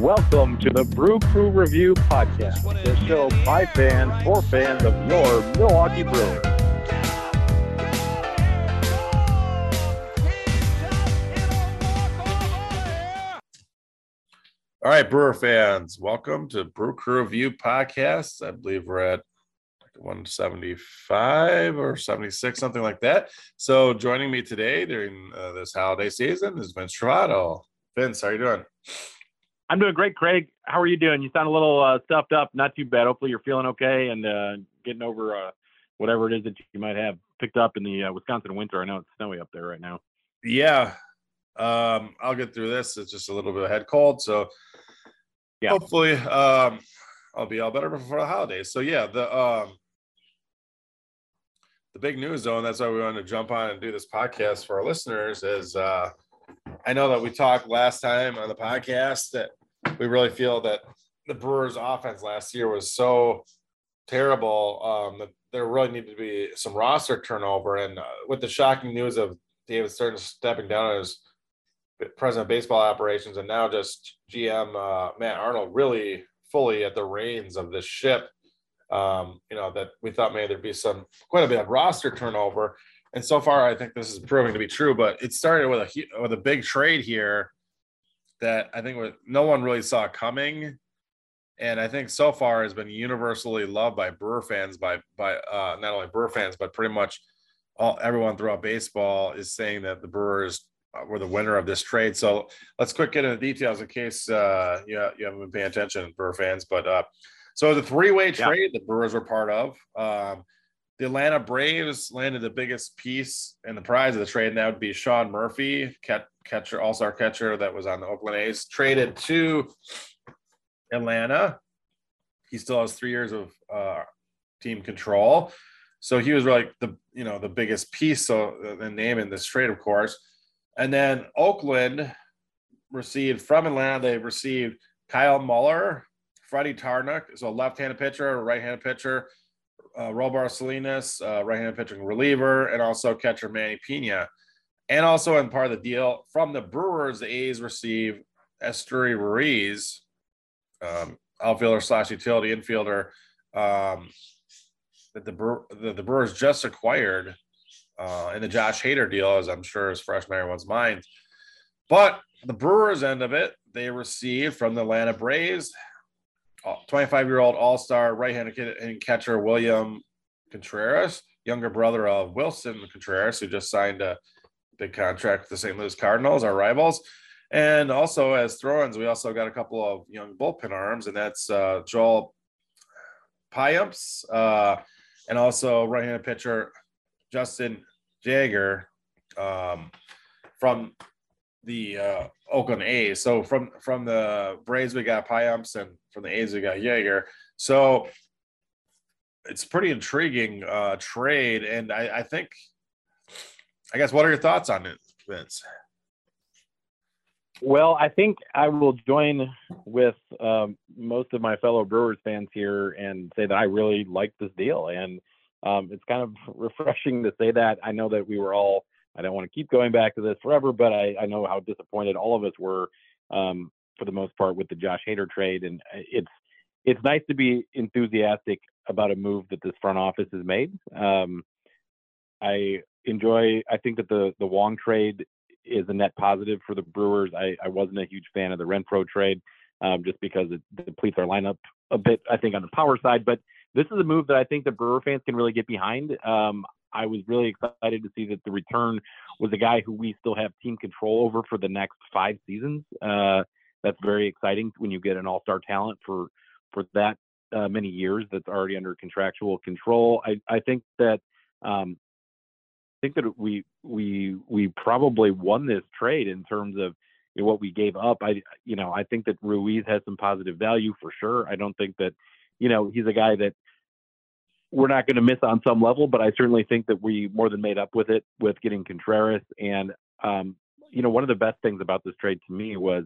Welcome to the Brew Crew Review Podcast, the show by fans for fans of your Milwaukee Brewers. All right, Brewer fans, welcome to Brew Crew Review Podcast. I believe we're at 175 or 76, something like that. So, joining me today during uh, this holiday season is Vince Travato. Vince, how are you doing? I'm doing great, Craig. How are you doing? You sound a little uh, stuffed up. Not too bad. Hopefully, you're feeling okay and uh, getting over uh, whatever it is that you might have picked up in the uh, Wisconsin winter. I know it's snowy up there right now. Yeah, um, I'll get through this. It's just a little bit of head cold, so yeah. hopefully um, I'll be all better before the holidays. So yeah, the um, the big news though, and that's why we wanted to jump on and do this podcast for our listeners is uh, I know that we talked last time on the podcast that we really feel that the Brewers' offense last year was so terrible um, that there really needed to be some roster turnover. And uh, with the shocking news of David Stearns stepping down as president of baseball operations and now just GM uh, Matt Arnold really fully at the reins of this ship, um, you know, that we thought maybe there'd be some quite a bit of roster turnover and so far I think this is proving to be true. But it started with a with a big trade here that I think no one really saw coming, and I think so far has been universally loved by Brewer fans, by by uh, not only Brewer fans but pretty much all everyone throughout baseball is saying that the Brewers were the winner of this trade. So let's quick get into the details in case uh, you, you haven't been paying attention, Brewer fans. But uh, so the three way trade yeah. the Brewers were part of. Um, the Atlanta Braves landed the biggest piece in the prize of the trade, and that would be Sean Murphy, catcher, all star catcher that was on the Oakland A's, traded to Atlanta. He still has three years of uh, team control, so he was like the you know the biggest piece. So uh, the name in this trade, of course, and then Oakland received from Atlanta. They received Kyle Muller, Freddie Tarnok, so left-handed pitcher, a right-handed pitcher uh, Royber Salinas, uh, right-handed pitching reliever, and also catcher Manny Pena. And also in part of the deal from the Brewers, the A's receive Esteury Ruiz, um, outfielder slash utility infielder um, that the, the, the Brewers just acquired uh, in the Josh Hader deal, as I'm sure is fresh in everyone's mind. But the Brewers end of it, they received from the Atlanta Braves 25 year old all star right handed catcher William Contreras, younger brother of Willson Contreras, who just signed a big contract with the St. Louis Cardinals, our rivals. And also, as throw ins, we also got a couple of young bullpen arms, and that's uh, Joel Payamps uh, and also right handed pitcher Justin Yeager um, from the uh, Oakland A's. So from from the Braves we got Payamps and from the A's we got Yeager. So it's pretty intriguing uh, trade, and I, I think, I guess, what are your thoughts on it, Vince? Well, I think I will join with um, most of my fellow Brewers fans here and say that I really like this deal, and um, it's kind of refreshing to say that. I know that we were all I don't want to keep going back to this forever, but I, I know how disappointed all of us were um, for the most part with the Josh Hader trade, and uh, it's it's nice to be enthusiastic about a move that this front office has made. Um, I enjoy. I think that the the Wong trade is a net positive for the Brewers. I, I wasn't a huge fan of the Renfroe trade um, just because it depletes our lineup a bit. I think on the power side, but this is a move that I think the Brewer fans can really get behind. Um, I was really excited to see that the return was a guy who we still have team control over for the next five seasons. Uh, that's very exciting when you get an all-star talent for for that uh, many years. That's already under contractual control. I, I think that um, I think that we we we probably won this trade in terms of you know, what we gave up. I you know I think that Ruiz has some positive value for sure. I don't think that you know he's a guy that we're not going to miss on some level, but I certainly think that we more than made up with it with getting Contreras. And um, you know, one of the best things about this trade to me was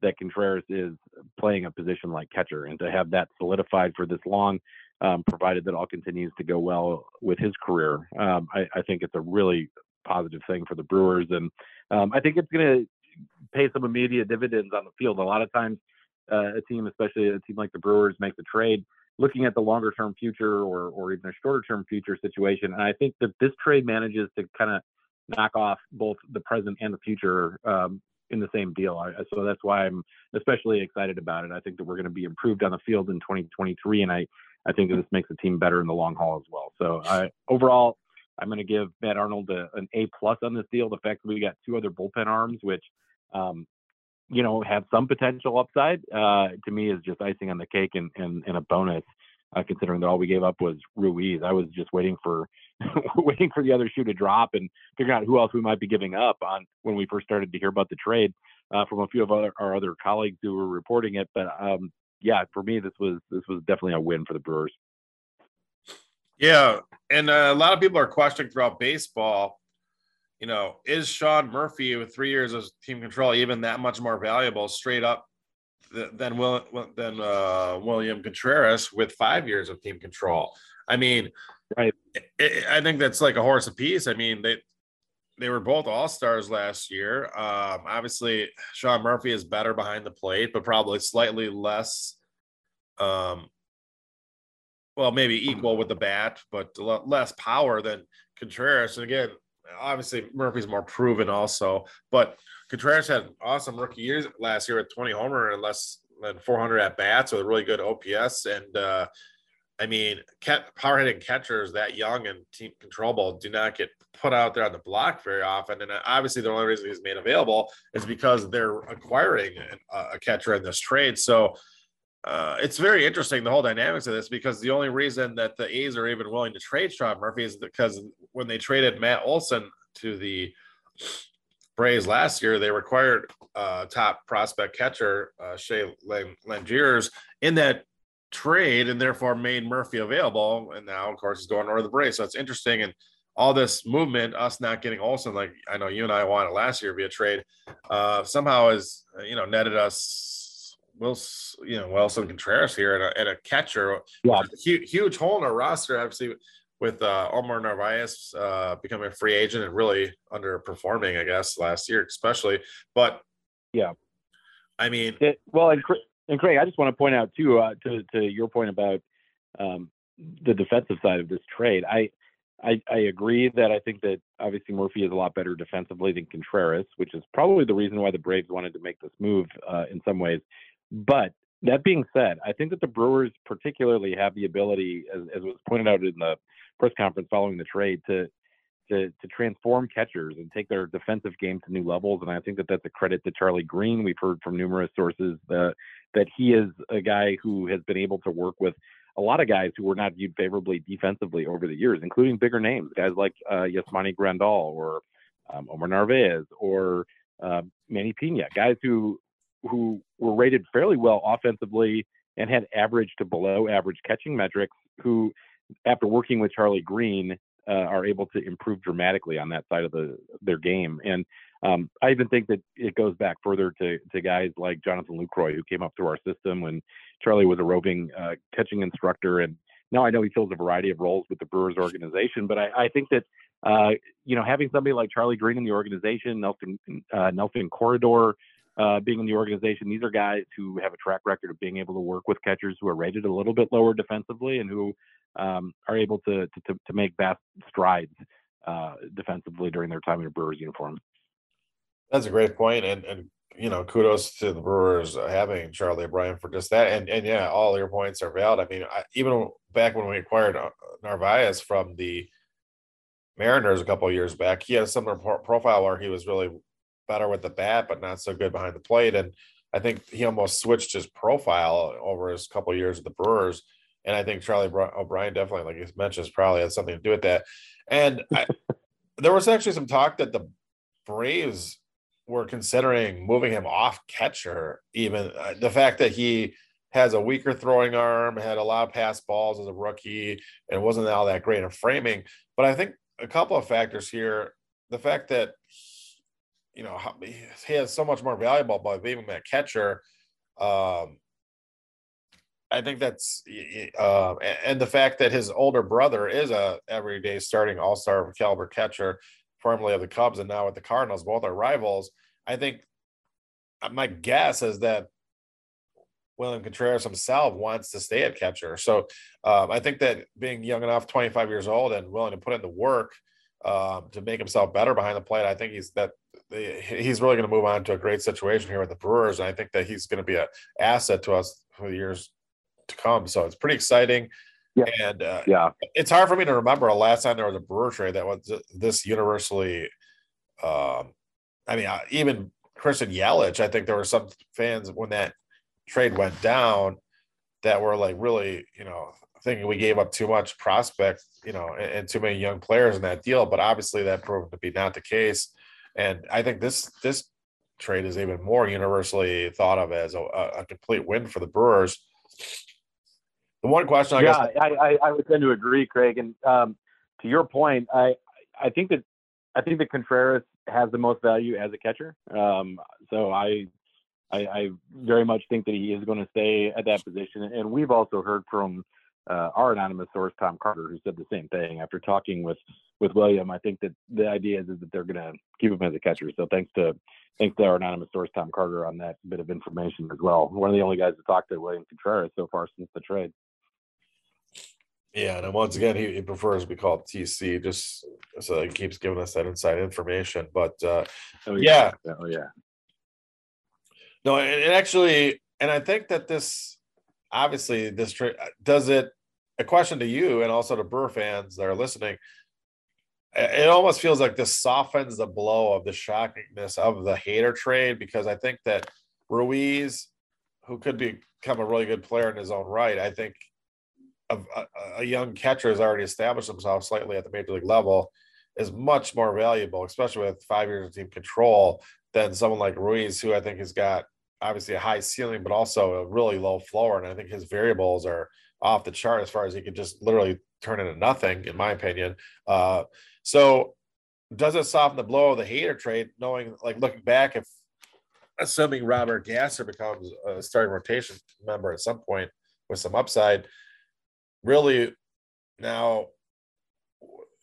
that Contreras is playing a position like catcher, and to have that solidified for this long, um, provided that all continues to go well with his career, um, I, I, think it's a really positive thing for the Brewers, and um, I think it's going to pay some immediate dividends on the field. A lot of times, uh, a team, especially a team like the Brewers, makes a trade, looking at the longer term future or or even a shorter term future situation. And I think that this trade manages to kind of knock off both the present and the future um, in the same deal. I, so that's why I'm especially excited about it. I think that we're going to be improved on the field in 2023, and I I think that this makes the team better in the long haul as well. So I, overall, I'm going to give Matt Arnold a, an A plus on this deal. The fact that we got two other bullpen arms, which um, you know have some potential upside, uh, to me is just icing on the cake and and, and a bonus. Uh, considering that all we gave up was Ruiz, I was just waiting for waiting for the other shoe to drop and figuring out who else we might be giving up on when we first started to hear about the trade uh, from a few of our, our, other colleagues who were reporting it. But um, yeah, for me, this was this was definitely a win for the Brewers. Yeah, and uh, a lot of people are questioning throughout baseball. You know, is Sean Murphy with three years of team control even that much more valuable straight up than Will than uh, William Contreras with five years of team control? I mean, right? It, I think that's like a horse apiece. I mean, they they were both all stars last year. Um, obviously, Sean Murphy is better behind the plate, but probably slightly less. Um, well, maybe equal with the bat, but less power than Contreras. And again, obviously Murphy's more proven also, but Contreras had awesome rookie years last year with 20 homer and less than 400 at bats with a really good OPS and uh, I mean, power hitting catchers that young and team control ball do not get put out there on the block very often. And obviously, the only reason he's made available is because they're acquiring a catcher in this trade. So uh, it's very interesting the whole dynamics of this because the only reason that the A's are even willing to trade Sean Murphy is because when they traded Matt Olson to the Braves last year, they required uh, top prospect catcher uh, Shea Langeliers in that trade and therefore made Murphy available. And now, of course, he's going over the Braves. So it's interesting. And all this movement, us not getting Olson, like I know you and I wanted last year via trade, uh, somehow has, you know, netted us Wilson, you know, Wilson Contreras here at a, and a catcher. Yeah. Huge, huge hole in our roster, obviously, with uh, Omar Narvaez uh, becoming a free agent and really underperforming, I guess, last year, especially. But yeah, I mean, it, well, and and Craig, I just want to point out too, uh, to to your point about um, the defensive side of this trade. I, I I agree that I think that obviously Murphy is a lot better defensively than Contreras, which is probably the reason why the Braves wanted to make this move uh, in some ways. But that being said, I think that the Brewers particularly have the ability, as, as was pointed out in the press conference following the trade, to to to transform catchers and take their defensive game to new levels. And I think that that's a credit to Charlie Greene. We've heard from numerous sources uh, that he is a guy who has been able to work with a lot of guys who were not viewed favorably defensively over the years, including bigger names, guys like uh, Yasmani Grandal or um, Omar Narvaez or uh, Manny Pena, guys who who were rated fairly well offensively and had average to below average catching metrics. Who, after working with Charlie Greene, uh, are able to improve dramatically on that side of the their game. And um, I even think that it goes back further to to guys like Jonathan Lucroy, who came up through our system when Charlie was a roving uh, catching instructor, and now I know he fills a variety of roles with the Brewers organization. But I, I think that uh, you know having somebody like Charlie Greene in the organization, Nelson uh, Nelson Corredor. Uh, being in the organization, these are guys who have a track record of being able to work with catchers who are rated a little bit lower defensively and who um, are able to, to, to make vast strides uh, defensively during their time in a Brewers uniform. That's a great point, and and you know, kudos to the Brewers having Charlie O'Brien for just that. And and yeah, all your points are valid. I mean, I, even back when we acquired uh, Narvaez from the Mariners a couple years back, he had a similar profile where he was really better with the bat, but not so good behind the plate. And I think he almost switched his profile over his couple of years with the Brewers. And I think Charlie O'Brien definitely, like you mentioned, probably had something to do with that. And I, there was actually some talk that the Braves were considering moving him off catcher. Even uh, the fact that he has a weaker throwing arm, had a lot of pass balls as a rookie, and wasn't all that great in framing. But I think a couple of factors here: the fact that you know he has so much more valuable by being that catcher. Um, I think that's uh, and the fact that his older brother is a everyday starting all star caliber catcher, formerly of the Cubs and now with the Cardinals, both are rivals. I think uh, my guess is that William Contreras himself wants to stay at catcher. So um, I think that being young enough, 25 years old, and willing to put in the work um, to make himself better behind the plate, I think he's that he's really going to move on to a great situation here with the Brewers. And I think that he's going to be an asset to us for the years to come. So it's pretty exciting. Yeah. And uh, yeah, it's hard for me to remember a last time there was a Brewer trade that was this universally. Um, I mean, uh, even Christian Yelich, I think there were some fans when that trade went down that were like really, you know, thinking we gave up too much prospect, you know, and, and, too many young players in that deal. But obviously, that proved to be not the case. And I think this this trade is even more universally thought of as a, a complete win for the Brewers. The one question, I yeah, guess, I, I, I would tend to agree, Craig. And um, to your point, I I think that I think that Contreras has the most value as a catcher. Um, so I, I, I very much think that he is going to stay at that position. And we've also heard from uh, our anonymous source, Tom Carter, who said the same thing after talking with with William. I think that the idea is, is that they're going to keep him as a catcher. So thanks to thanks to our anonymous source, Tom Carter, on that bit of information as well. One of the only guys to talk to William Contreras so far since the trade. Yeah, and once again, he, he prefers to be called TC, just so he keeps giving us that inside information. But uh, oh, yeah. yeah. oh yeah, no, and, and actually, and I think that this obviously this trade does it. A question to you and also to Brewer fans that are listening. It almost feels like this softens the blow of the shockingness of the Hader trade because I think that Ruiz, who could become a really good player in his own right, I think a, a, young catcher has already established himself slightly at the major league level is much more valuable, especially with five years of team control, than someone like Ruiz, who I think has got obviously a high ceiling, but also a really low floor. And I think his variables are off the chart as far as he can just literally turn into nothing, in my opinion. Uh, so does it soften the blow of the Hader trade, knowing like looking back, if assuming Robert Gasser becomes a starting rotation member at some point with some upside, really now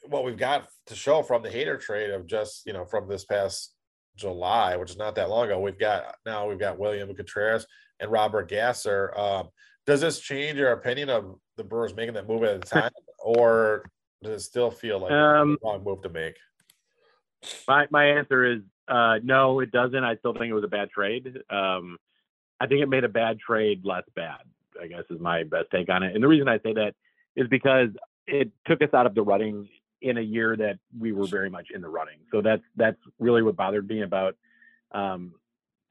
what we've got to show from the Hader trade of just you know from this past July, which is not that long ago, we've got now we've got William Contreras and Robert Gasser. Um, does this change your opinion of the Brewers making that move at the time, or does it still feel like um, a wrong move to make? My my answer is uh, no, it doesn't. I still think it was a bad trade. Um, I think it made a bad trade less bad. I guess is my best take on it. And the reason I say that is because it took us out of the running in a year that we were very much in the running. So that's that's really what bothered me about um,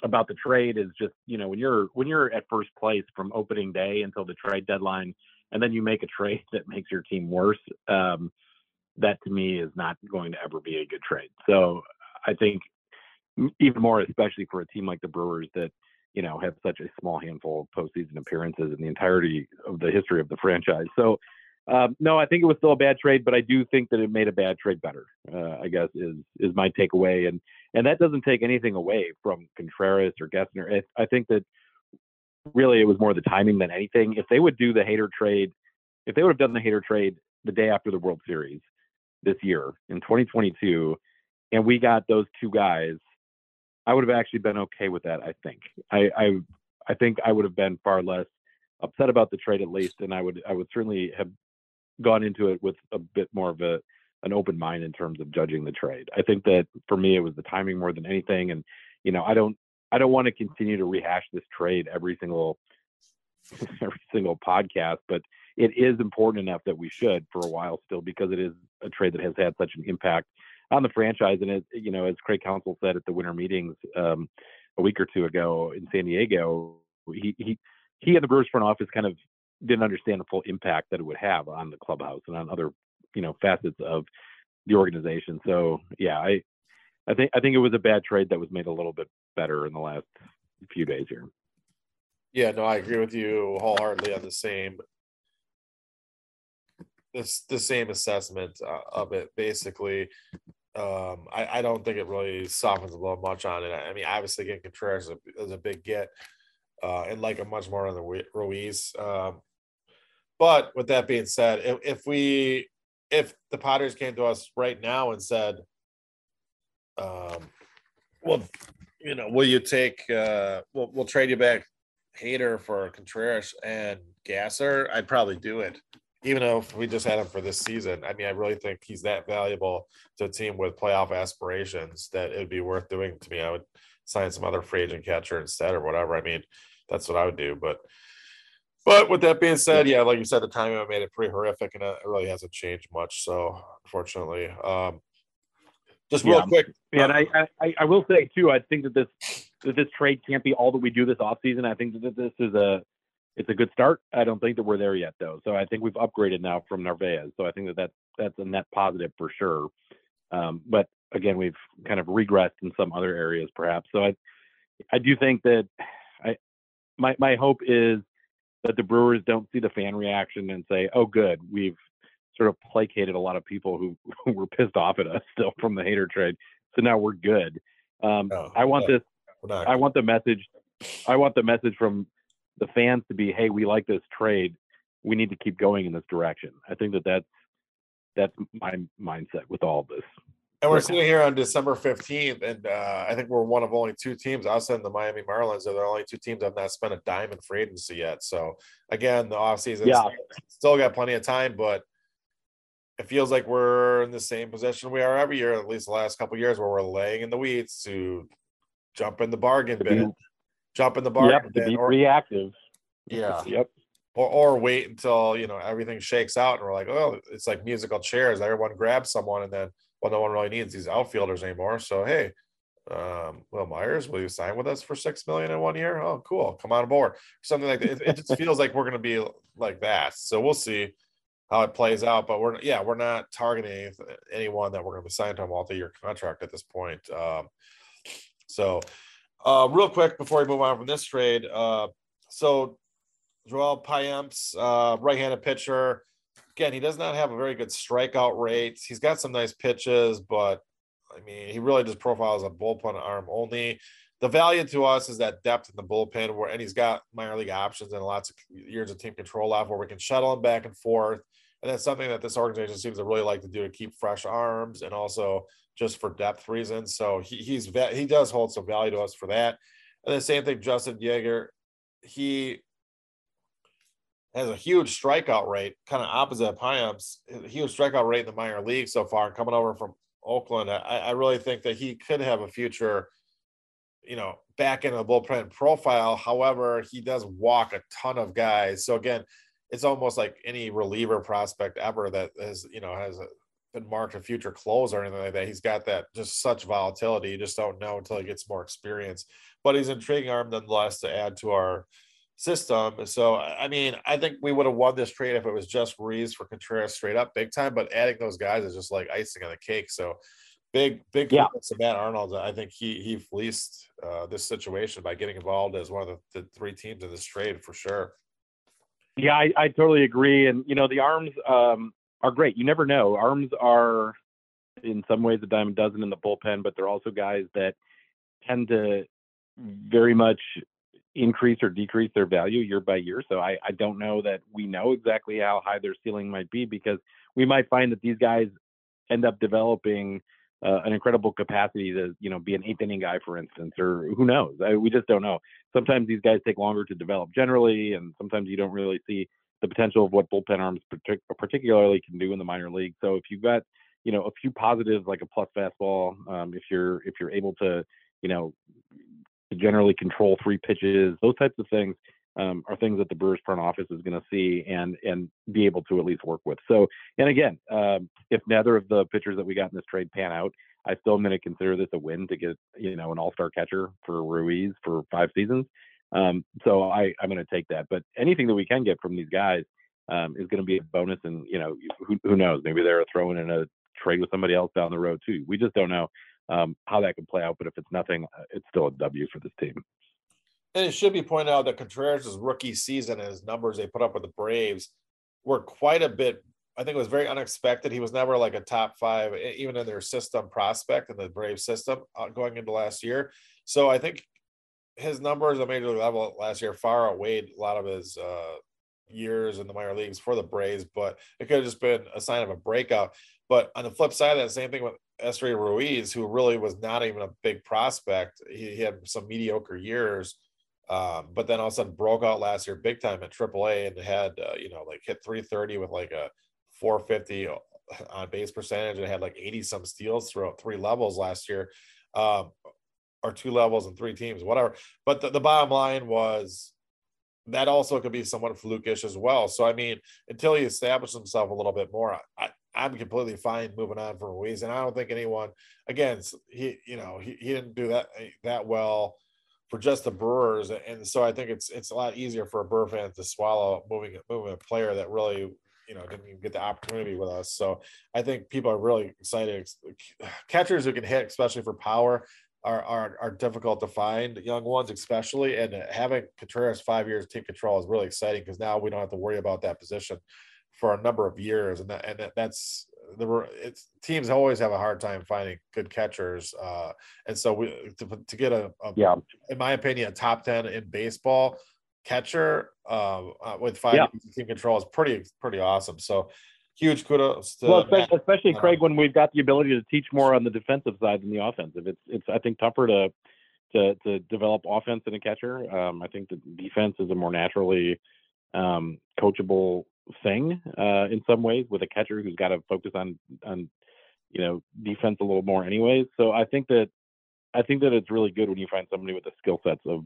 about the trade is just you know when you're when you're at first place from opening day until the trade deadline, and then you make a trade that makes your team worse. Um, that to me is not going to ever be a good trade. So I think even more, especially for a team like the Brewers that you know, have such a small handful of postseason appearances in the entirety of the history of the franchise. So, um, no, I think it was still a bad trade, but I do think that it made a bad trade better. Uh, I guess is is my takeaway, and and that doesn't take anything away from Contreras or Gessner. I, I think that really it was more the timing than anything. If they would do the Hader trade, if they would have done the Hader trade the day after the World Series this year in 2022, and we got those two guys I would have actually been okay with that. I think. I, I I think I would have been far less upset about the trade at least, and I would I would certainly have gone into it with a bit more of a an open mind in terms of judging the trade. I think that for me it was the timing more than anything, and you know I don't I don't want to continue to rehash this trade every single every single podcast, but it is important enough that we should for a while still because it is a trade that has had such an impact on the franchise. And it, you know, as Craig Counsell said at the winter meetings um, a week or two ago in San Diego, he he he and the Brewers front office kind of didn't understand the full impact that it would have on the clubhouse and on other you know facets of the organization. So yeah, I I think I think it was a bad trade that was made a little bit better in the last few days here. Yeah, no, I agree with you wholeheartedly on the same this the same assessment uh, of it basically um, I, I, don't think it really softens the blow much on it. I mean, obviously, getting Contreras is a, is a big get, uh, and like a much more on the Ruiz. Um, but with that being said, if, if, we if the Padres came to us right now and said, um, "Well, you know, will you take? Uh, we'll, we'll trade you back Hader for Contreras and Gasser, I'd probably do it. Even if we just had him for this season, I mean, I really think he's that valuable to a team with playoff aspirations that it'd be worth doing to me. I would sign some other free agent catcher instead or whatever. I mean, that's what I would do. But but with that being said, yeah, like you said, the timing made it pretty horrific, and it really hasn't changed much. So unfortunately, um, just real Yeah. quick, Yeah, and I, I, I will say too, I think that this that this trade can't be all that we do this offseason. I think that this is a it's a good start. I don't think that we're there yet though. So I think we've upgraded now from Narvaez. So I think that that's that's a net positive for sure. Um, but again, we've kind of regressed in some other areas perhaps. So I I do think that I my my hope is that the Brewers don't see the fan reaction and say, "Oh, good, we've sort of placated a lot of people who, who were pissed off at us still from the Hader trade, so now we're good." Um, No, I want this. I want the message. I want the message from the fans to be, "Hey, we like this trade. We need to keep going in this direction." I think that that's that's my mindset with all of this. And we're sitting here on December 15th, and uh, I think we're one of only two teams outside the Miami Marlins. They're the only two teams that have not spent a dime in free agency yet. So, again, the offseason Yeah. still got plenty of time, but it feels like we're in the same position we are every year, at least the last couple of years, where we're laying in the weeds to jump in the bargain bin, jump in the bargain Yep, to bin, be or, reactive. yeah, Yep. Or, or wait until you know everything shakes out and we're like, oh, it's like musical chairs. Everyone grabs someone, and then well, no one really needs these outfielders anymore. So hey, um, Wil Myers, will you sign with us for six million in one year? Oh, cool, come on board. Something like that. It, it just feels like we're gonna be like that. So we'll see how it plays out. But we're yeah, we're not targeting anyone that we're gonna be signed to a multi-year contract at this point. Um, so uh, real quick before we move on from this trade, uh, so Joel Payamps, uh, right-handed pitcher. Again, he does not have a very good strikeout rate. He's got some nice pitches, but I mean, he really just profiles a bullpen arm only. The value to us is that depth in the bullpen, where and he's got minor league options and lots of years of team control left, where we can shuttle him back and forth. And that's something that this organization seems to really like to do to keep fresh arms and also just for depth reasons. So he, he's he does hold some value to us for that. And the same thing, Justin Yeager, he has a huge strikeout rate, kind of opposite of Payamps, a eh, huge strikeout rate in the minor league so far. Coming over from Oakland, I, I really think that he could have a future, you know, back into the bullpen profile. However, he does walk a ton of guys. So again, it's almost like any reliever prospect ever that has, you know, has a, been marked a future close or anything like that. He's got that just such volatility. You just don't know until he gets more experience. But he's intriguing arm nonetheless to add to our system. So I mean, I think we would have won this trade if it was just Ruiz for Contreras straight up big time. But adding those guys is just like icing on the cake. So big, big Yeah. to Matt Arnold. I think he he fleeced uh, this situation by getting involved as one of the, the three teams in this trade for sure. Yeah, I, I totally agree. And you know, the arms um, are great. You never know. Arms are in some ways a dime a dozen in the bullpen, but they're also guys that tend to very much increase or decrease their value year by year. So I, I don't know that we know exactly how high their ceiling might be because we might find that these guys end up developing uh, an incredible capacity to, you know, be an eighth inning guy, for instance, or who knows? I, we just don't know. Sometimes these guys take longer to develop generally, and sometimes you don't really see the potential of what bullpen arms partic- particularly can do in the minor league. So if you've got, you know, a few positives like a plus fastball, um, if you're if you're able to, you know, generally control three pitches, those types of things um, are things that the Brewers front office is going to see and and be able to at least work with. So, and again, um, if neither of the pitchers that we got in this trade pan out, I still am going to consider this a win to get you know an All Star catcher for Ruiz for five seasons. Um, so I I'm going to take that. But anything that we can get from these guys um, is going to be a bonus, and you know who who knows? Maybe they're throwing in a trade with somebody else down the road too. We just don't know um, how that could play out. But if it's nothing, uh, it's still a W for this team. And it should be pointed out that Contreras' rookie season and his numbers they put up with the Braves were quite a bit. I think it was very unexpected. He was never like a top five, even in their system prospect in the Brave system uh, going into last year. So I think his numbers at major league level last year far outweighed a lot of his uh, years in the minor leagues for the Braves, but it could have just been a sign of a breakout. But on the flip side of that, same thing with Esteury Ruiz, who really was not even a big prospect. He, he had some mediocre years Um, but then all of a sudden broke out last year big time at AAA and had uh, you know like hit 330 with like a 450 on base percentage and had like 80 some steals throughout three levels last year, um, or two levels and three teams, whatever. But the, the bottom line was that also could be somewhat flukish as well. So I mean, until he established himself a little bit more, I, I'm completely fine moving on from Ruiz, and I don't think anyone, again, he you know he, he didn't do that eh, that well for just the Brewers, and so I think it's it's a lot easier for a Brewer fan to swallow moving moving a player that really you know didn't even get the opportunity with us. So I think people are really excited. Catchers who can hit, especially for power, are are, are difficult to find. Young ones, especially, and uh, having Contreras five years take control is really exciting because now we don't have to worry about that position for a number of years, and that, and that, that's the it's teams always have a hard time finding good catchers, uh, and so we to, to get a, a, yeah, in my opinion, a top ten in baseball catcher uh, uh, with five yeah. team control is pretty pretty awesome. So huge kudos to well, especially, especially uh, Craig when we've got the ability to teach more on the defensive side than the offensive. It's it's I think tougher to to to develop offense in a catcher. Um, I think the defense is a more naturally um, coachable thing uh, in some ways with a catcher who's got to focus on on you know defense a little more anyways. So I think that I think that it's really good when you find somebody with the skill sets of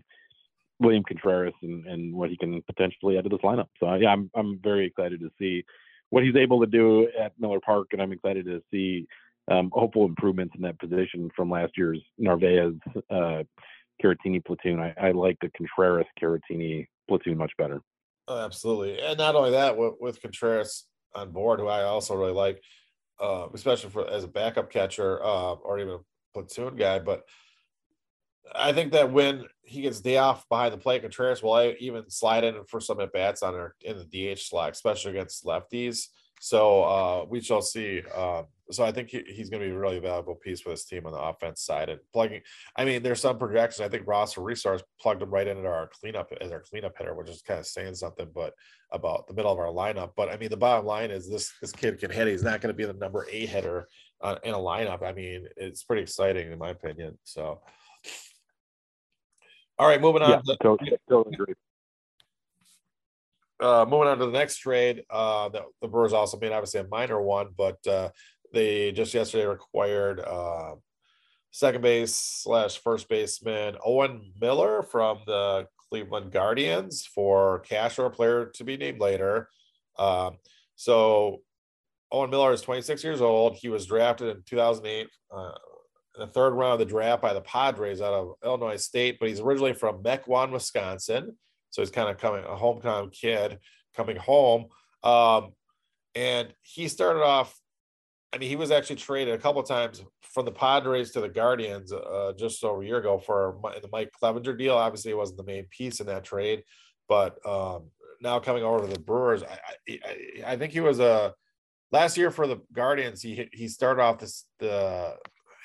William Contreras and, and what he can potentially add to this lineup. So yeah, I'm I'm very excited to see what he's able to do at Miller Park, and I'm excited to see um, hopeful improvements in that position from last year's Narvaez uh, Caratini platoon. I, I like the Contreras Caratini platoon much better. Oh, absolutely, and not only that, with, with, Contreras on board, who I also really like, uh, especially for as a backup catcher uh, or even a platoon guy. But I think that when he gets day off behind the plate, Contreras will even slide in for some at bats on her in the DH slot, especially against lefties. So uh, we shall see. So I think he, he's going to be a really valuable piece for this team on the offense side and plugging. I mean, there's some projections. I think Roster Resource plugged him right into our cleanup as our cleanup hitter, which is kind of saying something, but about the middle of our lineup. But I mean, the bottom line is this this kid can hit. He's not going to be the number eight hitter uh, in a lineup. I mean, it's pretty exciting in my opinion. So. All right, moving on. Yeah, to, totally, totally agree. Uh, moving on to the next trade, uh, the, the Brewers also made obviously a minor one, but uh, they just yesterday required uh, second base slash first baseman Owen Miller from the Cleveland Guardians for cash or a player to be named later. Um, so Owen Miller is 26 years old. He was drafted in 2008, uh, in the third round of the draft by the Padres out of Illinois State, but he's originally from Mequon, Wisconsin. So he's kind of coming a hometown kid coming home. Um, and he started off I mean, he was actually traded a couple times from the Padres to the Guardians uh, just over a year ago for the Mike Clevinger deal. Obviously, he wasn't the main piece in that trade, but um, now coming over to the Brewers, I, I, I think he was a last year for the Guardians. He he started off this the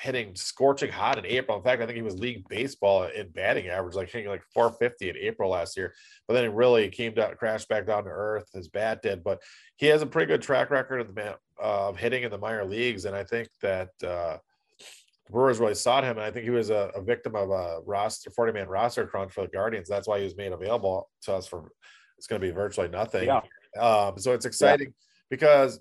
hitting scorching hot in April. In fact, I think he was league baseball in batting average, like hitting like 450 in April last year. But then it really came down, crashed back down to earth. His bat did, but he has a pretty good track record of the of hitting in the minor leagues, and I think that uh, Brewers really sought him, and I think he was a, a victim of a roster 40 man roster crunch for the Guardians. That's why he was made available to us for it's going to be virtually nothing. Yeah. Um, so it's exciting yeah. because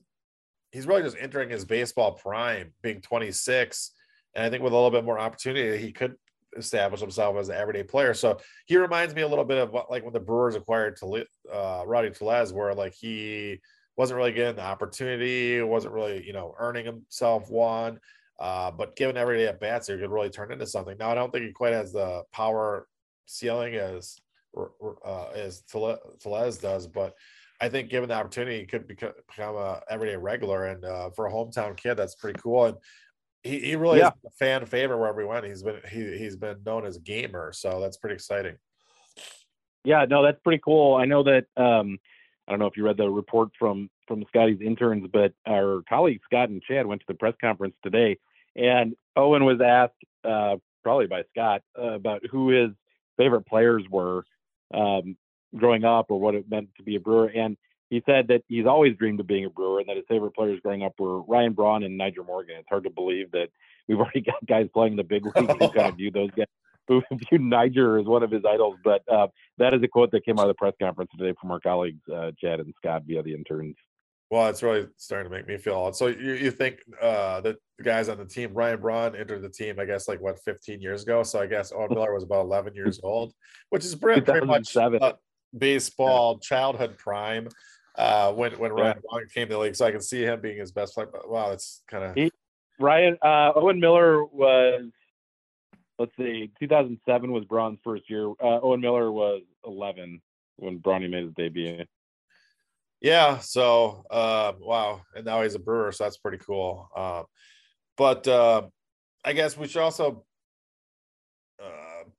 he's really just entering his baseball prime, being 26 and I think with a little bit more opportunity, he could establish himself as an everyday player. So he reminds me a little bit of what, like when the Brewers acquired to uh, Rowdy Tellez, where like he wasn't really getting the opportunity, wasn't really, you know, earning himself one. Uh, but given everyday at bats, he could really turn into something. Now, I don't think he quite has the power ceiling as uh, as Tellez does, but I think given the opportunity, he could become, become a everyday regular. And uh, for a hometown kid, that's pretty cool. And he, he really yeah. is a fan favorite wherever he went. He's been he he's been known as a gamer, so that's pretty exciting. Yeah, no, that's pretty cool. I know that um, I don't know if you read the report from from Scotty's interns, but our colleagues Scott and Chad went to the press conference today, and Owen was asked uh, probably by Scott uh, about who his favorite players were um, growing up or what it meant to be a Brewer, and he said that he's always dreamed of being a Brewer and that his favorite players growing up were Ryan Braun and Nyjer Morgan. It's hard to believe that we've already got guys playing the big league who kind of view those guys who viewed Nyjer as one of his idols. But uh, that is a quote that came out of the press conference today from our colleagues uh, Chad and Scott via the interns. Well, it's really starting to make me feel old. So you, you think uh, the guys on the team, Ryan Braun entered the team, I guess, like what, 15 years ago. So I guess Owen Miller was about 11 years old, which is pretty, pretty much uh, baseball childhood prime uh, when when Ryan yeah. Came to the league. So I can see him being his best player. But wow, it's kind of Ryan uh, Owen Miller was let's see, 2007 was Braun's first year. Uh, Owen Miller was 11 when Bronny made his debut. Yeah. So, uh, wow. And now he's a brewer. So that's pretty cool. Uh, but uh, I guess we should also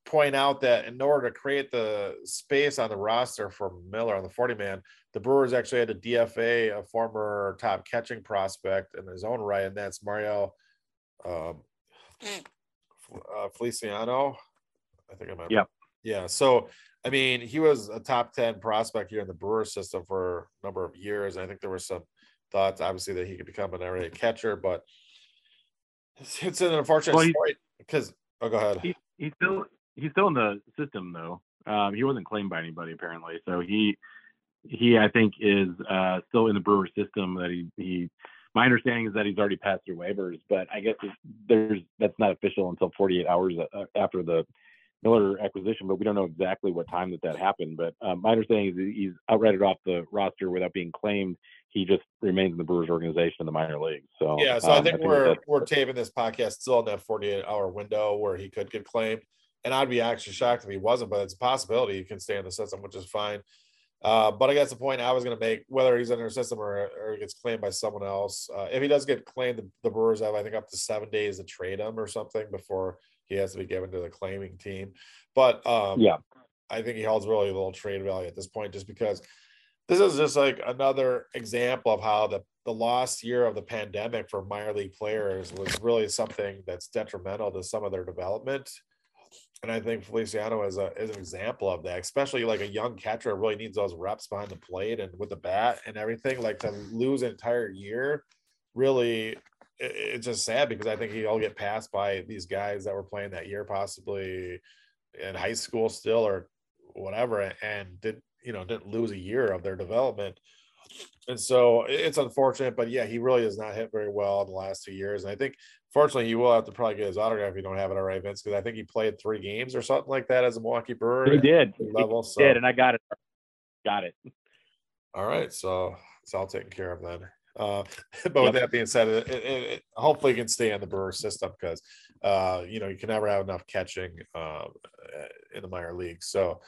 point out that in order to create the space on the roster for Miller on the 40 man, the Brewers actually had to DFA a former top catching prospect in his own right, and that's Mario um, uh, Feliciano. I think I might. Yeah. Yeah. So, I mean, he was a top 10 prospect here in the Brewer system for a number of years. I think there were some thoughts, obviously, that he could become an area catcher, but it's, it's an unfortunate well, story because, oh, go ahead. He, he's still he's still in the system though. Um, he wasn't claimed by anybody apparently, so he he I think is uh, still in the Brewer system. That he he my understanding is that he's already passed through waivers, but I guess there's that's not official until 48 hours uh, after the Miller acquisition. But we don't know exactly what time that that happened. But um, my understanding is he's outrighted off the roster without being claimed. He just remains in the Brewers organization in the minor leagues. So yeah, so um, I think, I think we're we're taping this podcast still in that 48 hour window where he could get claimed. And I'd be actually shocked if he wasn't, but it's a possibility he can stay in the system, which is fine. Uh, but I guess the point I was going to make, whether he's under a system or, or gets claimed by someone else, uh, if he does get claimed, the, the, Brewers have, I think, up to seven days to trade him or something before he has to be given to the claiming team. But um, yeah, I think he holds really little trade value at this point, just because this is just like another example of how the the lost year of the pandemic for minor league players was really something that's detrimental to some of their development. And I think Feliciano is a is an example of that, especially like a young catcher really needs those reps behind the plate and with the bat and everything. Like to lose an entire year, really, it's just sad because I think he'll get passed by these guys that were playing that year, possibly in high school still or whatever, and did you know didn't lose a year of their development. And so it's unfortunate, but yeah, he really has not hit very well in the last two years. And I think Fortunately, he will have to probably get his autograph if you don't have it already, Vince, because I think he played three games or something like that as a Milwaukee Brewer. He did. Level, he so. did, and I got it. Got it. All right, so it's all taken care of then. Uh, but with that being said, it, it, it, hopefully he can stay in the Brewer system because uh, you know you can never have enough catching uh, in the minor leagues. So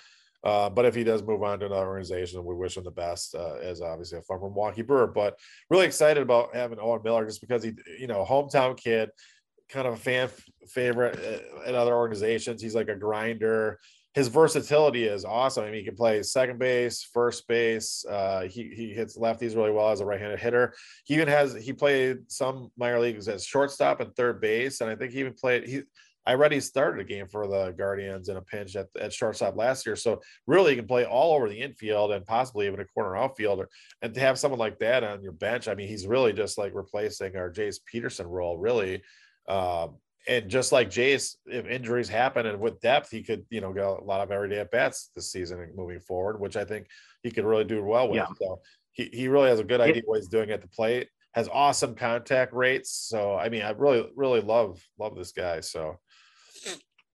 uh, but if he does move on to another organization, we wish him the best uh, as obviously a former Milwaukee Brewer. But really excited about having Owen Miller just because he, you know, hometown kid, kind of a fan favorite at other organizations. He's like a grinder. His versatility is awesome. I mean, he can play second base, first base. Uh, he he hits lefties really well as a right-handed hitter. He even has he played some minor leagues as shortstop and third base, and I think he even played he I read he started a game for the Guardians in a pinch at, at shortstop last year. So really, you can play all over the infield and possibly even a corner outfielder. And to have someone like that on your bench, I mean, he's really just like replacing our Jace Peterson role, really. Um, and just like Jace, if injuries happen and with depth, he could, you know, get a lot of everyday at bats this season and moving forward, which I think he could really do well with. Yeah. So he, he really has a good idea what he's doing at the plate, has awesome contact rates. So I mean, I really, really love love this guy. So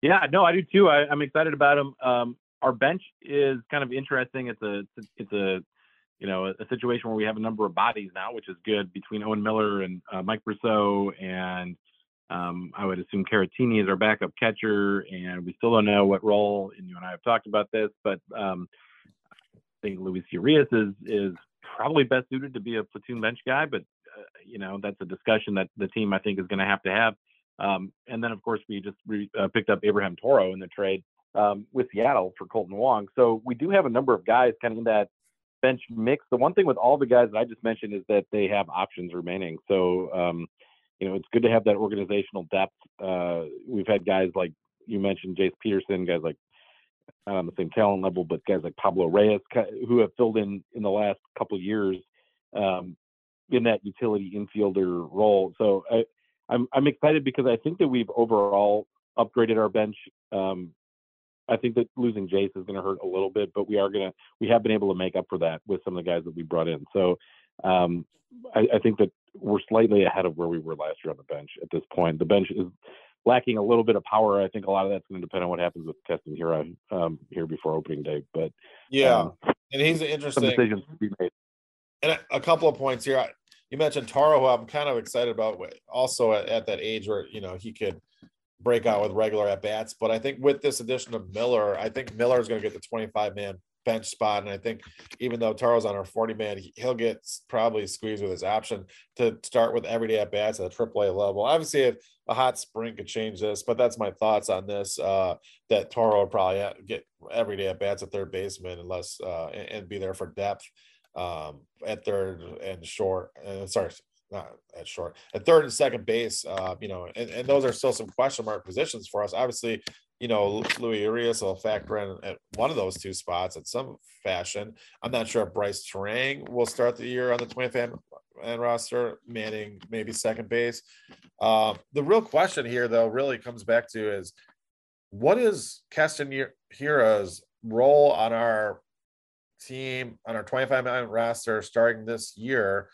yeah, no, I do too. I, am excited about him. Um, our bench is kind of interesting. It's a it's a you know a, situation where we have a number of bodies now, which is good between Owen Miller and uh, Mike Brosseau and um, I would assume Caratini is our backup catcher, and we still don't know what role. And you and I have talked about this, but um, I think Luis Urias is is probably best suited to be a platoon bench guy. But uh, you know that's a discussion that the team I think is going to have to have. Um, and then, of course, we just re, uh, picked up Abraham Toro in the trade um, with Seattle for Kolten Wong. So we do have a number of guys kind of in that bench mix. The one thing with all the guys that I just mentioned is that they have options remaining. So, um, you know, it's good to have that organizational depth. Uh, we've had guys like you mentioned, Jace Peterson, guys like not on the same talent level, but guys like Pablo Reyes who have filled in in the last couple years um, in that utility infielder role. So I, I'm I'm excited because I think that we've overall upgraded our bench. Um, I think that losing Jace is going to hurt a little bit, but we are going to we have been able to make up for that with some of the guys that we brought in. So um, I, I, think that we're slightly ahead of where we were last year on the bench at this point. The bench is lacking a little bit of power. I think a lot of that's going to depend on what happens with Keston Hiura um, here before opening day. But yeah, um, and he's an interesting some decisions to be made. And a couple of points here. You mentioned Toro, who I'm kind of excited about. Also at, at that age where you know he could break out with regular at bats. But I think with this addition of Miller, I think Miller is going to get the 25 man bench spot. And I think even though Toro's on our 40 man, he'll get probably squeezed with his option to start with everyday at bats at the AAA level. Obviously, if a hot spring could change this, but that's my thoughts on this. Uh, that Toro would probably get everyday at bats at third baseman unless uh, and be there for depth um, at third and short. Uh, sorry, not at short, at third and second base. Uh, you know, and, and those are still some question mark positions for us. Obviously, you know, Luis Urias will factor in at one of those two spots in some fashion. I'm not sure if Brice Turang will start the year on the 20th and roster, manning maybe second base. Uh, the real question here, though, really comes back to is what is Keston Hiura's role on our team on our 25 man roster starting this year?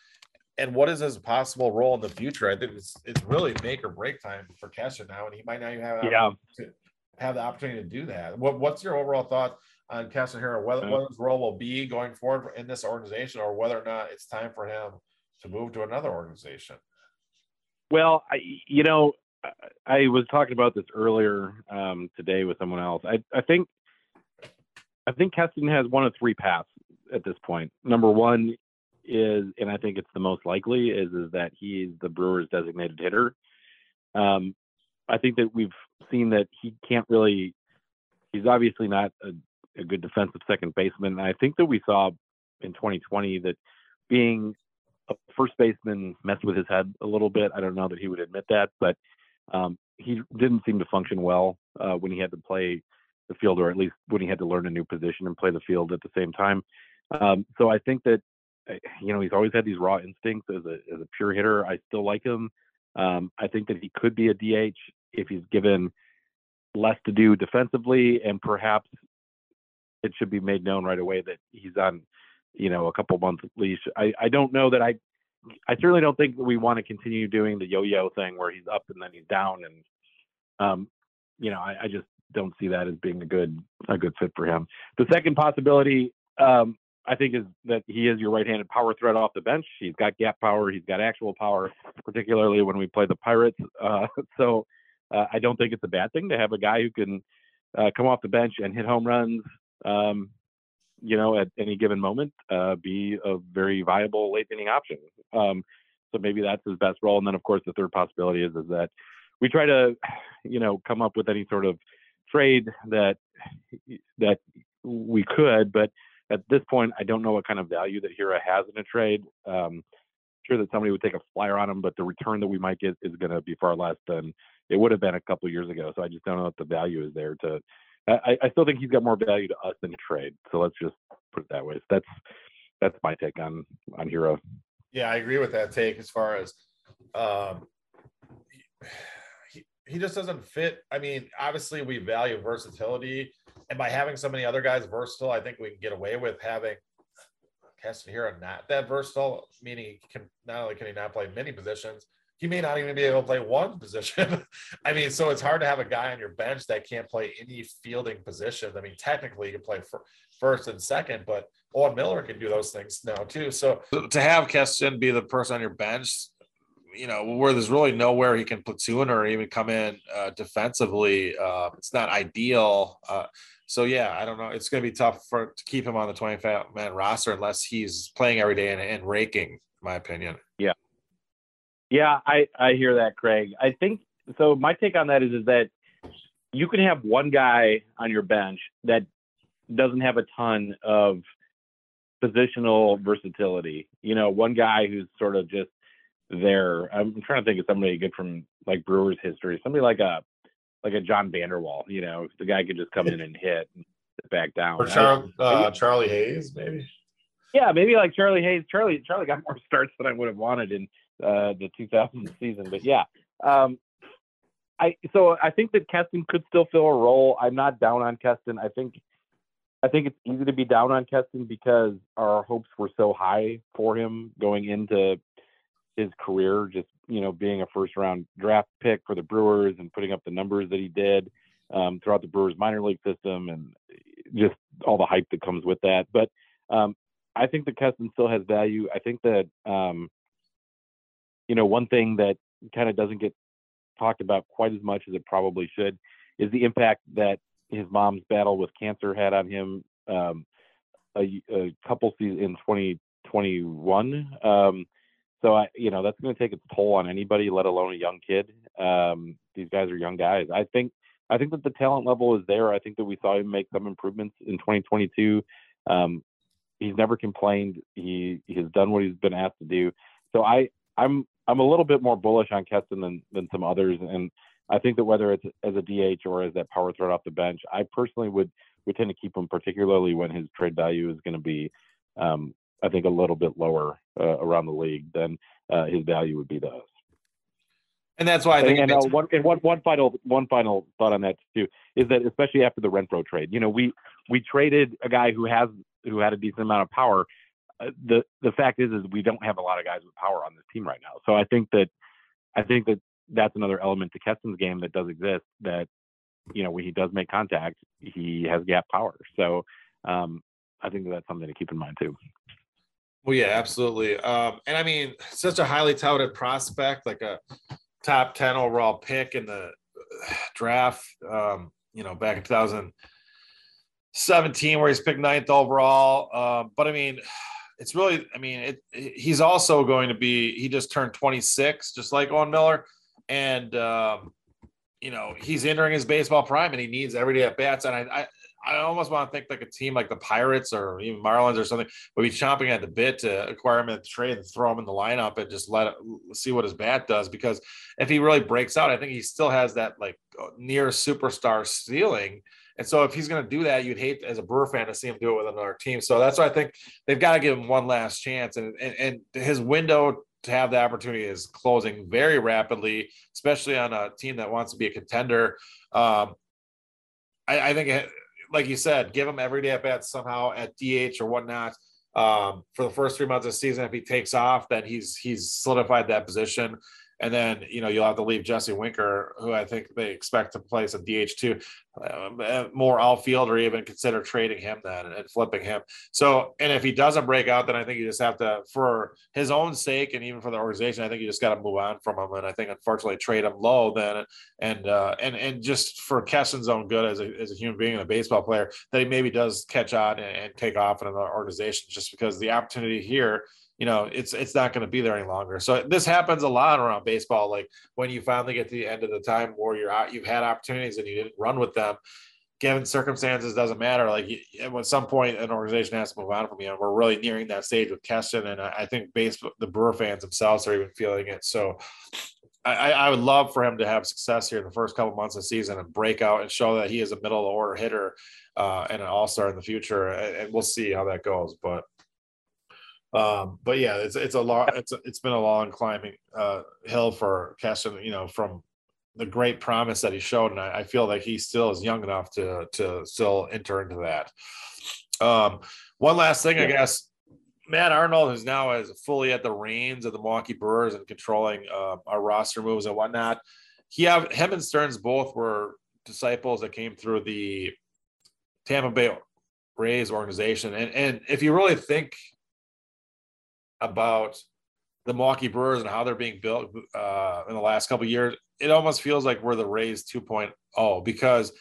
And what is his possible role in the future? I think it's it's really make or break time for Keston now, and he might not even have yeah. to have the opportunity to do that. What, what's your overall thought on Keston Hiura, whether what his role will be going forward in this organization, or whether or not it's time for him to move to another organization? Well, I, you know, I was talking about this earlier um, today with someone else. I, I think I think Keston has one of three paths at this point. Number one is, and I think it's the most likely, is is that he's the Brewers' designated hitter. Um, I think that we've seen that he can't really. He's obviously not a, a good defensive second baseman. And I think that we saw in 2020 that being a first baseman messed with his head a little bit. I don't know that he would admit that, but um, he didn't seem to function well uh, when he had to play the field, or at least when he had to learn a new position and play the field at the same time. Um, so I think that uh, you know he's always had these raw instincts as a as a pure hitter. I still like him. Um, I think that he could be a DH if he's given less to do defensively, and perhaps it should be made known right away that he's on, you know, a couple months leash. I I don't know that I. I certainly don't think that we want to continue doing the yo-yo thing where he's up and then he's down, and um, you know, I, I just don't see that as being a good a good fit for him. The second possibility, um, I think, is that he is your right-handed power threat off the bench. He's got gap power. He's got actual power, particularly when we play the Pirates. Uh, so uh, I don't think it's a bad thing to have a guy who can uh, come off the bench and hit home runs. Um, you know, at any given moment, uh, be a very viable late inning option. Um, so maybe that's his best role. And then, of course, the third possibility is is that we try to, you know, come up with any sort of trade that that we could, but at this point, I don't know what kind of value that Hiura has in a trade. Um, sure that somebody would take a flyer on him, but the return that we might get is going to be far less than it would have been a couple years ago. So I just don't know if the value is there to. I, I still think he's got more value to us than a trade. So let's just put it that way. So that's that's my take on on Hiura. Yeah, I agree with that take as far as um, he just doesn't fit. I mean, obviously we value versatility, and by having so many other guys versatile, I think we can get away with having Keston Hiura not that versatile. Meaning, he can not only can he not play many positions, he may not even be able to play one position. I mean, so it's hard to have a guy on your bench that can't play any fielding positions. I mean, technically, you can play first and second, but Owen Miller can do those things now too. So to have Keston be the person on your bench you know, where there's really nowhere he can platoon or even come in uh, defensively, uh, it's not ideal. Uh, so yeah, I don't know. It's going to be tough for to keep him on the 25 man roster unless he's playing every day and, and raking. In my opinion. Yeah. Yeah, I I hear that, Craig. I think so. My take on that is is that you can have one guy on your bench that doesn't have a ton of positional versatility. You know, one guy who's sort of just there. I'm trying to think of somebody good from like Brewers history. Somebody like a like a John Vander Wal. You know, the guy could just come in and hit and sit back down. Or Char- uh, Charlie Hayes, maybe. Yeah, maybe like Charlie Hayes. Charlie Charlie got more starts than I would have wanted in uh, the 2000 season, but yeah. Um, I so I think that Keston could still fill a role. I'm not down on Keston. I think I think it's easy to be down on Keston because our hopes were so high for him going into his career, just you know, being a first round draft pick for the Brewers and putting up the numbers that he did um, throughout the Brewers minor league system and just all the hype that comes with that. But um, I think that Keston still has value. I think that um, you know one thing that kind of doesn't get talked about quite as much as it probably should is the impact that his mom's battle with cancer had on him um, a, a, couple seasons in 2021. Um, so I, you know, that's going to take its toll on anybody, let alone a young kid. Um, these guys are young guys. I think, I think that the talent level is there. I think that we saw him make some improvements in 2022. Um, he's never complained. He, he has done what he's been asked to do. So I, I'm, I'm a little bit more bullish on Keston than than some others, and I think that whether it's as a DH or as that power threat off the bench, I personally would would tend to keep him, particularly when his trade value is going to be, um, I think, a little bit lower uh, around the league than uh, his value would be to us. And that's why I think. And, and uh, one, and one one final one final thought on that too is that especially after the Renfroe trade, you know, we we traded a guy who has who had a decent amount of power uh, the the fact is is we don't have a lot of guys with power on this team right now. So I think that I think that that's another element to Keston's game that does exist. That you know when he does make contact, he has gap power. So um, I think that that's something to keep in mind too. Well, yeah, absolutely. Um, and I mean, such a highly touted prospect, like a top ten overall pick in the draft. Um, you know, back in 2017, where he's picked ninth overall. Um, but I mean, it's really, I mean, it, he's also going to be, he just turned 26, just like Owen Miller. And, um, you know, he's entering his baseball prime and he needs every day at bats. And I, I, I almost want to think like a team like the Pirates or even Marlins or something would be chomping at the bit to acquire him at the trade and throw him in the lineup and just let it see what his bat does. Because if he really breaks out, I think he still has that like near superstar ceiling and so if he's going to do that, you'd hate as a Brewer fan to see him do it with another team. So that's why I think they've got to give him one last chance. And, and, and his window to have the opportunity is closing very rapidly, especially on a team that wants to be a contender. Um, I, I, think, it, like you said, give him every day at bats somehow at DH or whatnot. Um, for the first three months of the season, if he takes off, then he's he's solidified that position. And then, you know, you'll have to leave Jesse Winker, who I think they expect to place a DH2, uh, more outfield or even consider trading him then and flipping him. So, and if he doesn't break out, then I think you just have to, for his own sake and even for the organization, I think you just got to move on from him. And I think, unfortunately, trade him low then. And, uh, and, and just for Keston's own good as a, as a human being and a baseball player, that he maybe does catch on and, and take off in another organization just because the opportunity here you know it's it's not going to be there any longer. So this happens a lot around baseball like when you finally get to the end of the time where you're out you've had opportunities and you didn't run with them given circumstances doesn't matter. Like at some point an organization has to move on from you and we're really nearing that stage with Keston and I think baseball the Brewer fans themselves are even feeling it. So I, I would love for him to have success here in the first couple months of the season and break out and show that he is a middle order hitter uh, and an all-star in the future and, and we'll see how that goes but um, but yeah, it's it's a lot. It's it's been a long climbing uh, hill for Keston. You know, from the great promise that he showed, and I, I, feel like he still is young enough to to still enter into that. Um, one last thing, yeah. I guess. Matt Arnold, who's now as fully at the reins of the Milwaukee Brewers and controlling uh, our roster moves and whatnot. He have him and Stearns both were disciples that came through the Tampa Bay Rays organization, and and if you really think about the Milwaukee Brewers and how they're being built uh, in the last couple years, it almost feels like we're the Rays 2.0 because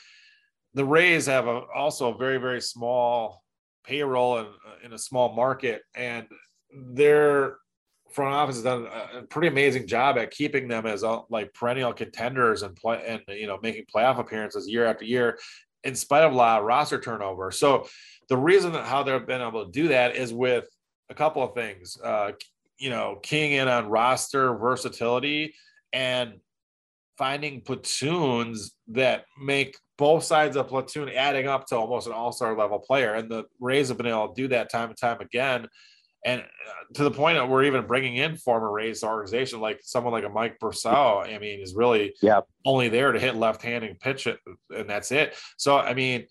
the Rays have a, also a very very small payroll in, in a small market, and their front office has done a pretty amazing job at keeping them as uh, like perennial contenders and play and you know making playoff appearances year after year in spite of a lot of roster turnover. So the reason how they've been able to do that is with a couple of things. Uh, you know, keying in on roster versatility and finding platoons that make both sides of platoon adding up to almost an all-star level player. And the Rays have been able to do that time and time again. and uh, to the point that we're even bringing in former Rays organization, like someone like a Mike Brosseau, I mean, is really yeah. only there to hit left-handed pitch it, and that's it. So, I mean,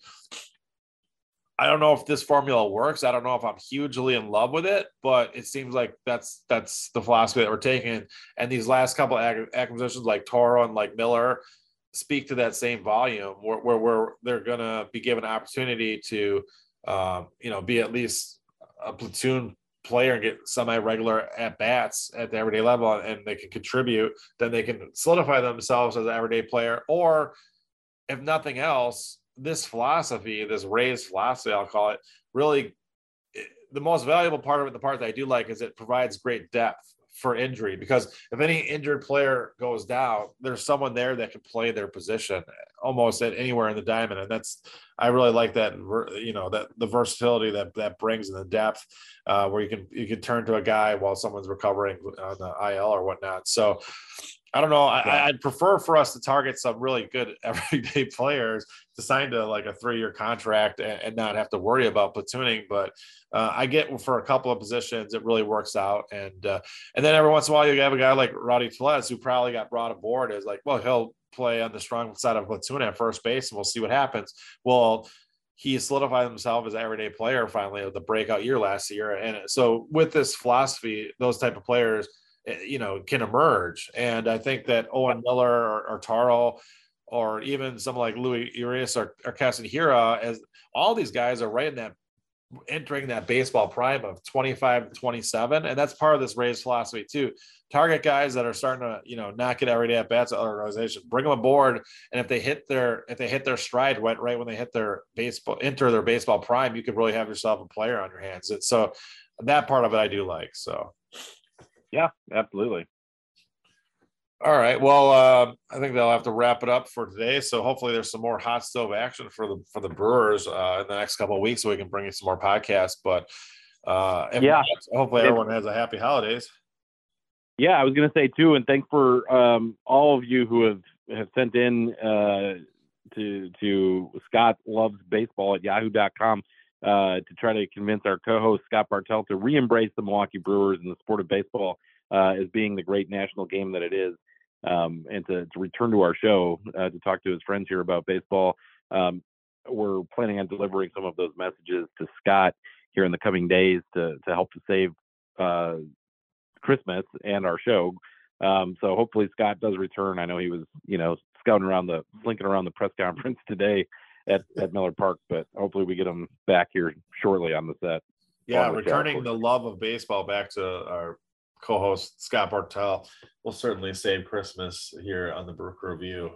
I don't know if this formula works. I don't know if I'm hugely in love with it, but it seems like that's that's the philosophy that we're taking. And these last couple acquisitions, like Toro and like Miller, speak to that same volume, where where, where they're going to be given an opportunity to, um, you know, be at least a platoon player and get semi-regular at bats at the everyday level, and they can contribute. Then they can solidify themselves as an everyday player, or if nothing else this philosophy, this Rays philosophy, I'll call it, really the most valuable part of it, the part that I do like is it provides great depth for injury because if any injured player goes down, there's someone there that can play their position almost at anywhere in the diamond, and that's I really like that. You know that the versatility that that brings in the depth, uh, where you can you can turn to a guy while someone's recovering on the IL or whatnot. So I don't know. I, would prefer for us to target some really good everyday players to sign to like a three-year contract and, and not have to worry about platooning. But uh, I get for a couple of positions it really works out, and uh, and then every once in a while you have a guy like Rowdy Tellez who probably got brought aboard as like, well, he'll play on the strong side of platoon at first base, and we'll see what happens. Well, he solidified himself as an everyday player finally of the breakout year last year, and so with this philosophy, those type of players Eh, you know can emerge. And I think that Owen Miller or, or Toro or even someone like Luis Urias or, or Keston Hiura, as all these guys are right in that entering that baseball prime of 25 to 27 and that's part of this Rays philosophy too. Target guys that are starting to you know not get every day at bats at other organizations bring them aboard. And if they hit their if they hit their stride right, right when they hit their baseball enter their baseball prime you could really have yourself a player on your hands. And so that part of it i do like so yeah, absolutely. All right. Well, uh, I think they'll have to wrap it up for today. So hopefully, there's some more hot stove action for the for the Brewers uh, in the next couple of weeks, so we can bring you some more podcasts. But uh, yeah, not, hopefully, everyone has a happy holidays. Yeah, I was going to say too, and thanks for um, all of you who have have sent in uh, to to Scott loves baseball at yahoo.com uh, to try to convince our co-host Scott Bartell to re-embrace the Milwaukee Brewers and the sport of baseball uh, as being the great national game that it is, um, and to, to, return to our show uh, to talk to his friends here about baseball. Um, we're planning on delivering some of those messages to Scott here in the coming days to to help to save uh, Christmas and our show. Um, so hopefully Scott does return. I know he was, you know, scouting around the, slinking around the press conference today at, at Miller Park, but hopefully we get him back here shortly on the set. Yeah, returning the love of baseball back to our co-host Scott Bartell will certainly save Christmas here on the Brew Crew Review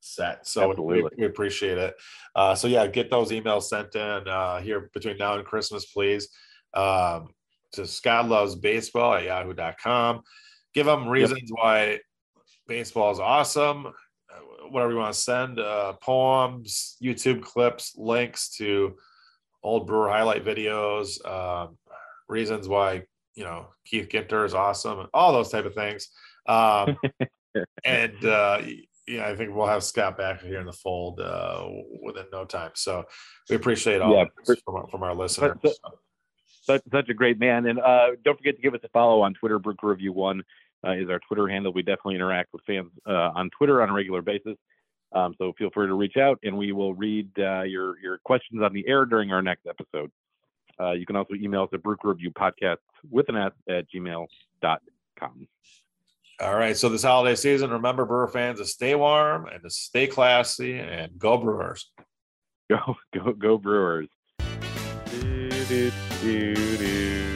set. So we, we, appreciate it. Uh, so yeah, get those emails sent in uh, here between now and Christmas, please. Um, to Scott loves baseball at yahoo.com. Give them reasons yep. why baseball is awesome whatever you want to send uh, poems, YouTube clips, links to old brewer highlight videos, um, reasons why you know Keith Ginter is awesome, and all those type of things. Um, and uh, yeah, I think we'll have Scott back here in the fold uh, within no time. So we appreciate all yeah, from, from, our listeners. Such, such a great man, and uh, don't forget to give us a follow on Twitter. Brew Crew Review One is our Twitter handle. We definitely interact with fans uh, on Twitter on a regular basis. Um, so feel free to reach out, and we will read uh, your your questions on the air during our next episode. Uh, you can also email us at Brew Crew Review Podcast with an S at gmail.com. All right. So this holiday season, remember, Brewer fans, to stay warm and to stay classy, and go Brewers. Go go go Brewers. Do, do, do.